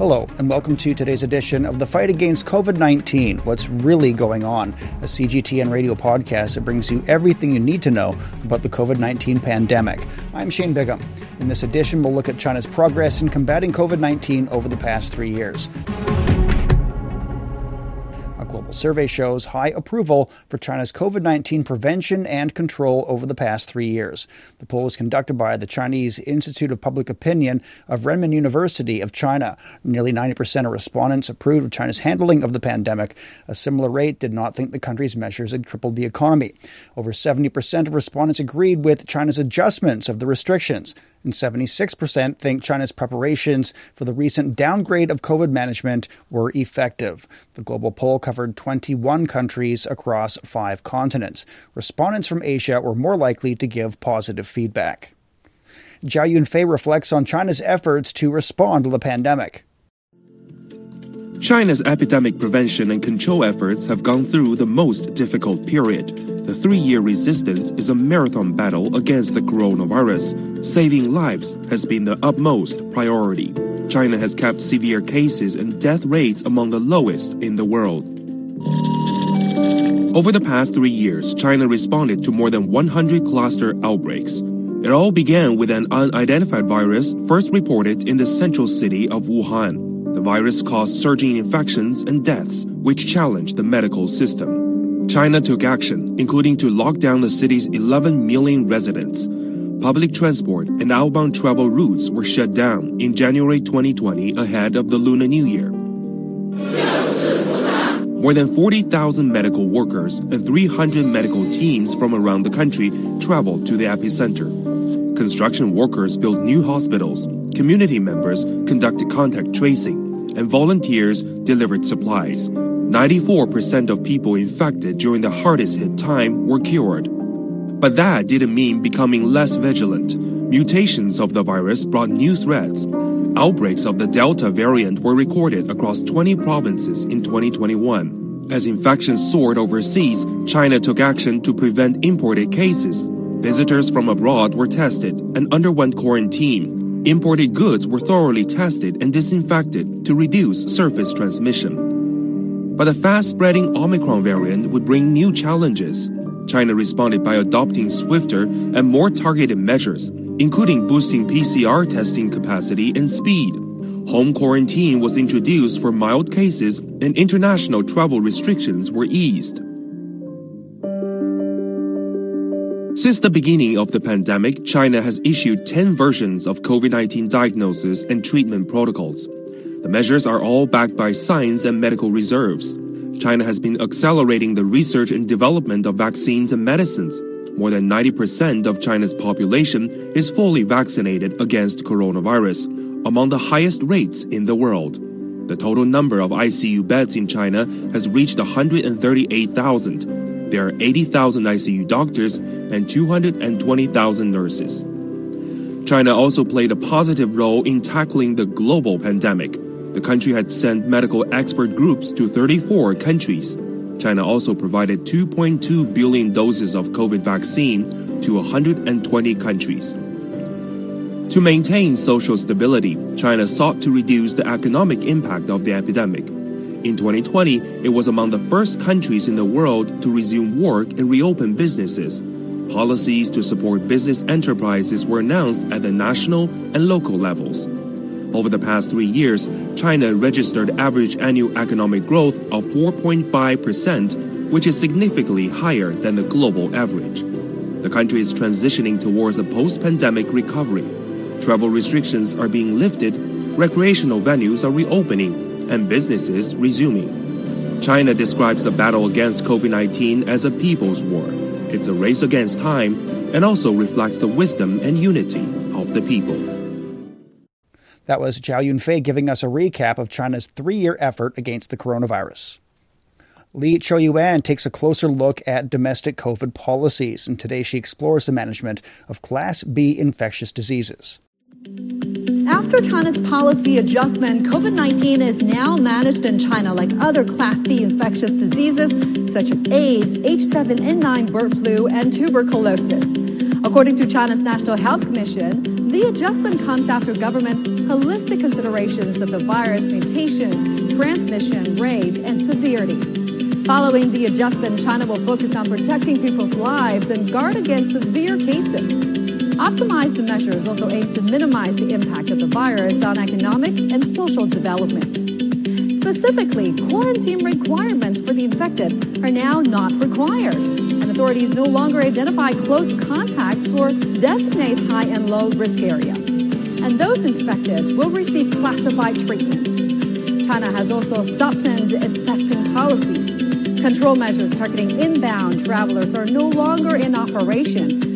Hello, and welcome to today's edition of the fight against COVID 19 What's Really Going On, a CGTN radio podcast that brings you everything you need to know about the COVID 19 pandemic. I'm Shane Bigham. In this edition, we'll look at China's progress in combating COVID 19 over the past three years global survey shows high approval for China's COVID 19 prevention and control over the past three years. The poll was conducted by the Chinese Institute of Public Opinion of Renmin University of China. Nearly 90% of respondents approved of China's handling of the pandemic. A similar rate did not think the country's measures had crippled the economy. Over 70% of respondents agreed with China's adjustments of the restrictions and 76% think China's preparations for the recent downgrade of COVID management were effective. The global poll covered 21 countries across five continents. Respondents from Asia were more likely to give positive feedback. Jiao Yunfei reflects on China's efforts to respond to the pandemic. China's epidemic prevention and control efforts have gone through the most difficult period. The three year resistance is a marathon battle against the coronavirus. Saving lives has been the utmost priority. China has kept severe cases and death rates among the lowest in the world. Over the past three years, China responded to more than 100 cluster outbreaks. It all began with an unidentified virus first reported in the central city of Wuhan. The virus caused surging infections and deaths, which challenged the medical system. China took action, including to lock down the city's 11 million residents. Public transport and outbound travel routes were shut down in January 2020 ahead of the Lunar New Year. More than 40,000 medical workers and 300 medical teams from around the country traveled to the epicenter. Construction workers built new hospitals, community members conducted contact tracing, and volunteers delivered supplies. 94% of people infected during the hardest hit time were cured. But that didn't mean becoming less vigilant. Mutations of the virus brought new threats. Outbreaks of the Delta variant were recorded across 20 provinces in 2021. As infections soared overseas, China took action to prevent imported cases. Visitors from abroad were tested and underwent quarantine Imported goods were thoroughly tested and disinfected to reduce surface transmission. But the fast spreading Omicron variant would bring new challenges. China responded by adopting swifter and more targeted measures, including boosting PCR testing capacity and speed. Home quarantine was introduced for mild cases, and international travel restrictions were eased. Since the beginning of the pandemic, China has issued 10 versions of COVID 19 diagnosis and treatment protocols. The measures are all backed by science and medical reserves. China has been accelerating the research and development of vaccines and medicines. More than 90% of China's population is fully vaccinated against coronavirus, among the highest rates in the world. The total number of ICU beds in China has reached 138,000 there are 80,000 ICU doctors and 220,000 nurses. China also played a positive role in tackling the global pandemic. The country had sent medical expert groups to 34 countries. China also provided 2.2 billion doses of COVID vaccine to 120 countries. To maintain social stability, China sought to reduce the economic impact of the epidemic. In 2020, it was among the first countries in the world to resume work and reopen businesses. Policies to support business enterprises were announced at the national and local levels. Over the past three years, China registered average annual economic growth of 4.5%, which is significantly higher than the global average. The country is transitioning towards a post pandemic recovery. Travel restrictions are being lifted, recreational venues are reopening, and businesses resuming. China describes the battle against COVID 19 as a people's war. It's a race against time and also reflects the wisdom and unity of the people. That was Jiao Yunfei giving us a recap of China's three year effort against the coronavirus. Li Chunyuan takes a closer look at domestic COVID policies, and today she explores the management of Class B infectious diseases. After China's policy adjustment, COVID 19 is now managed in China like other Class B infectious diseases such as AIDS, H7N9 bird flu, and tuberculosis. According to China's National Health Commission, The adjustment comes after government's holistic considerations of the virus mutations, transmission rate, and severity. Following the adjustment, China will focus on protecting people's lives and guard against severe cases. Optimized measures also aim to minimize the impact of the virus on economic and social development. Specifically, quarantine requirements for the infected are now not required, and authorities no longer identify close contacts or designate high and low risk areas. And those infected will receive classified treatment. China has also softened its testing policies. Control measures targeting inbound travelers are no longer in operation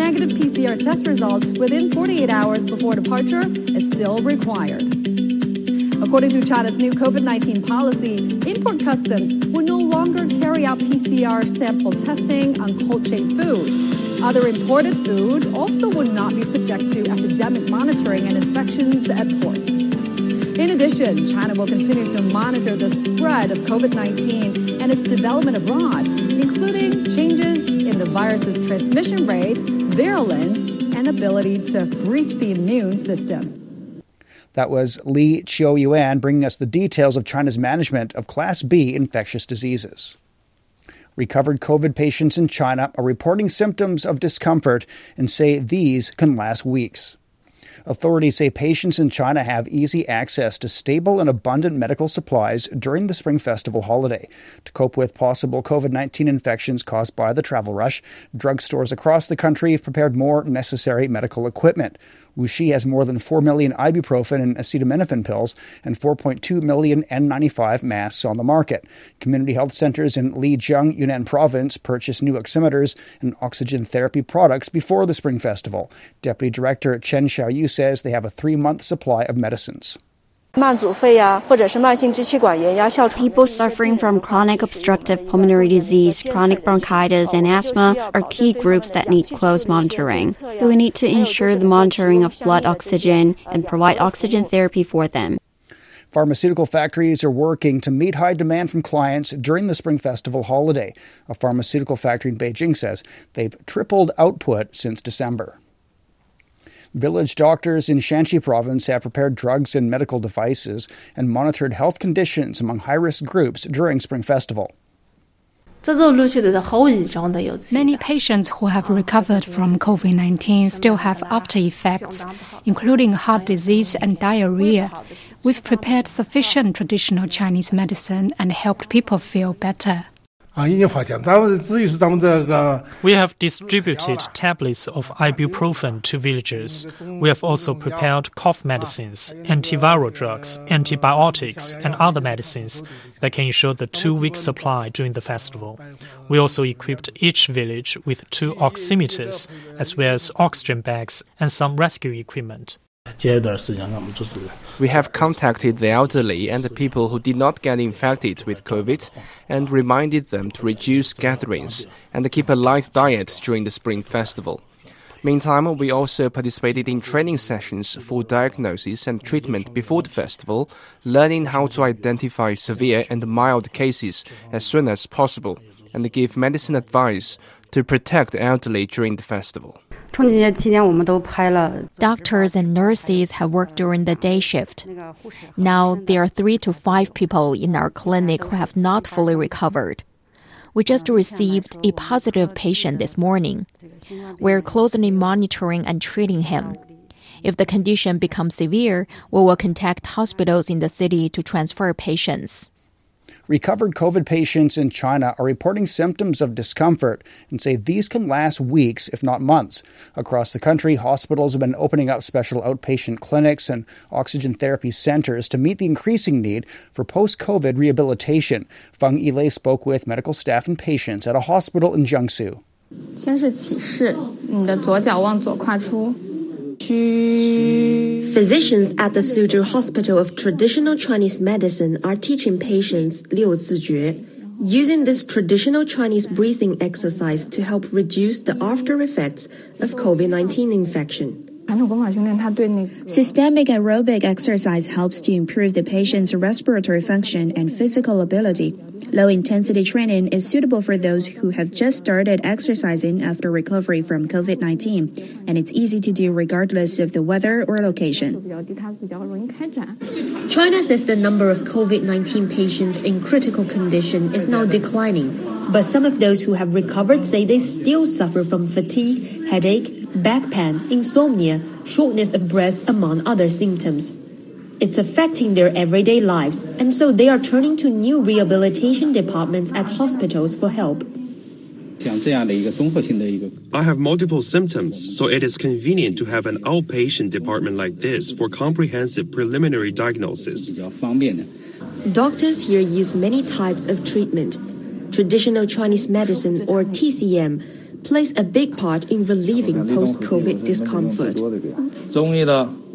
negative PCR test results within 48 hours before departure is still required. According to China's new COVID 19 policy, import customs will no longer carry out PCR sample testing on cold chain food. Other imported food also would not be subject to epidemic monitoring and inspections at ports. In addition, China will continue to monitor the spread of COVID 19 and its development abroad, including changes in the virus's transmission rate, virulence, and ability to breach the immune system. That was Li Qiu-yuan bringing us the details of China's management of Class B infectious diseases. Recovered COVID patients in China are reporting symptoms of discomfort and say these can last weeks. Authorities say patients in China have easy access to stable and abundant medical supplies during the Spring Festival holiday. To cope with possible COVID 19 infections caused by the travel rush, drugstores across the country have prepared more necessary medical equipment. Wuxi has more than 4 million ibuprofen and acetaminophen pills and 4.2 million N95 masks on the market. Community health centers in Lijiang, Yunnan province purchased new oximeters and oxygen therapy products before the Spring Festival. Deputy Director Chen Xiaoyu says they have a three month supply of medicines. People suffering from chronic obstructive pulmonary disease, chronic bronchitis, and asthma are key groups that need close monitoring. So we need to ensure the monitoring of blood oxygen and provide oxygen therapy for them. Pharmaceutical factories are working to meet high demand from clients during the Spring Festival holiday. A pharmaceutical factory in Beijing says they've tripled output since December. Village doctors in Shanxi province have prepared drugs and medical devices and monitored health conditions among high risk groups during Spring Festival. Many patients who have recovered from COVID 19 still have after effects, including heart disease and diarrhea. We've prepared sufficient traditional Chinese medicine and helped people feel better. We have distributed tablets of ibuprofen to villagers. We have also prepared cough medicines, antiviral drugs, antibiotics, and other medicines that can ensure the two week supply during the festival. We also equipped each village with two oximeters, as well as oxygen bags and some rescue equipment. We have contacted the elderly and the people who did not get infected with COVID and reminded them to reduce gatherings and keep a light diet during the Spring Festival. Meantime, we also participated in training sessions for diagnosis and treatment before the festival, learning how to identify severe and mild cases as soon as possible and give medicine advice to protect elderly during the festival. Doctors and nurses have worked during the day shift. Now there are three to five people in our clinic who have not fully recovered. We just received a positive patient this morning. We're closely monitoring and treating him. If the condition becomes severe, we will contact hospitals in the city to transfer patients. Recovered COVID patients in China are reporting symptoms of discomfort and say these can last weeks, if not months. Across the country, hospitals have been opening up special outpatient clinics and oxygen therapy centers to meet the increasing need for post COVID rehabilitation. Feng Yilei spoke with medical staff and patients at a hospital in Jiangsu. 先是起势，你的左脚往左跨出。 Physicians at the Suzhou Hospital of Traditional Chinese Medicine are teaching patients Liu Zijue, using this traditional Chinese breathing exercise to help reduce the after effects of COVID 19 infection. Systemic aerobic exercise helps to improve the patient's respiratory function and physical ability. Low intensity training is suitable for those who have just started exercising after recovery from COVID 19, and it's easy to do regardless of the weather or location. China says the number of COVID 19 patients in critical condition is now declining, but some of those who have recovered say they still suffer from fatigue, headache, back pain, insomnia, shortness of breath, among other symptoms. It's affecting their everyday lives, and so they are turning to new rehabilitation departments at hospitals for help. I have multiple symptoms, so it is convenient to have an outpatient department like this for comprehensive preliminary diagnosis. Doctors here use many types of treatment. Traditional Chinese medicine, or TCM, plays a big part in relieving post COVID discomfort.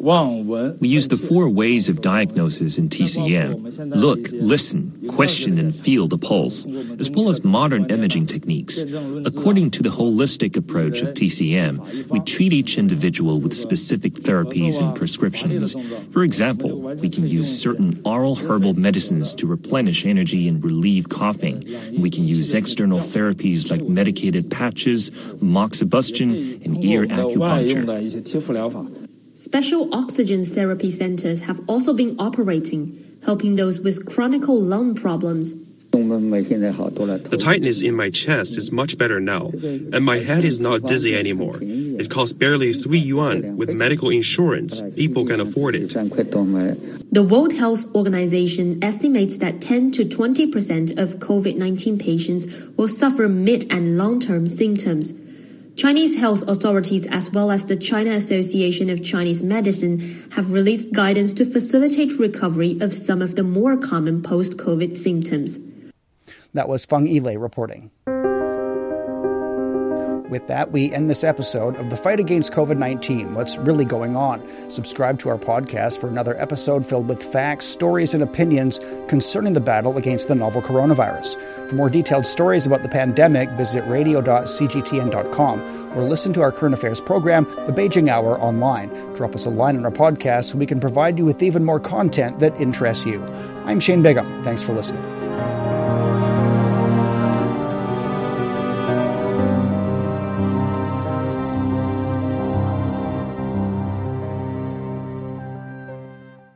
We use the four ways of diagnosis in TCM look, listen, question, and feel the pulse, as well as modern imaging techniques. According to the holistic approach of TCM, we treat each individual with specific therapies and prescriptions. For example, we can use certain oral herbal medicines to replenish energy and relieve coughing. We can use external therapies like medicated patches, moxibustion, and ear acupuncture. Special oxygen therapy centers have also been operating, helping those with chronic lung problems. The tightness in my chest is much better now, and my head is not dizzy anymore. It costs barely 3 yuan. With medical insurance, people can afford it. The World Health Organization estimates that 10 to 20% of COVID 19 patients will suffer mid and long term symptoms. Chinese health authorities, as well as the China Association of Chinese Medicine, have released guidance to facilitate recovery of some of the more common post COVID symptoms. That was Feng Yilei reporting. With that, we end this episode of the fight against COVID 19. What's really going on? Subscribe to our podcast for another episode filled with facts, stories, and opinions concerning the battle against the novel coronavirus. For more detailed stories about the pandemic, visit radio.cgtn.com or listen to our current affairs program, The Beijing Hour, online. Drop us a line on our podcast so we can provide you with even more content that interests you. I'm Shane Bigham. Thanks for listening.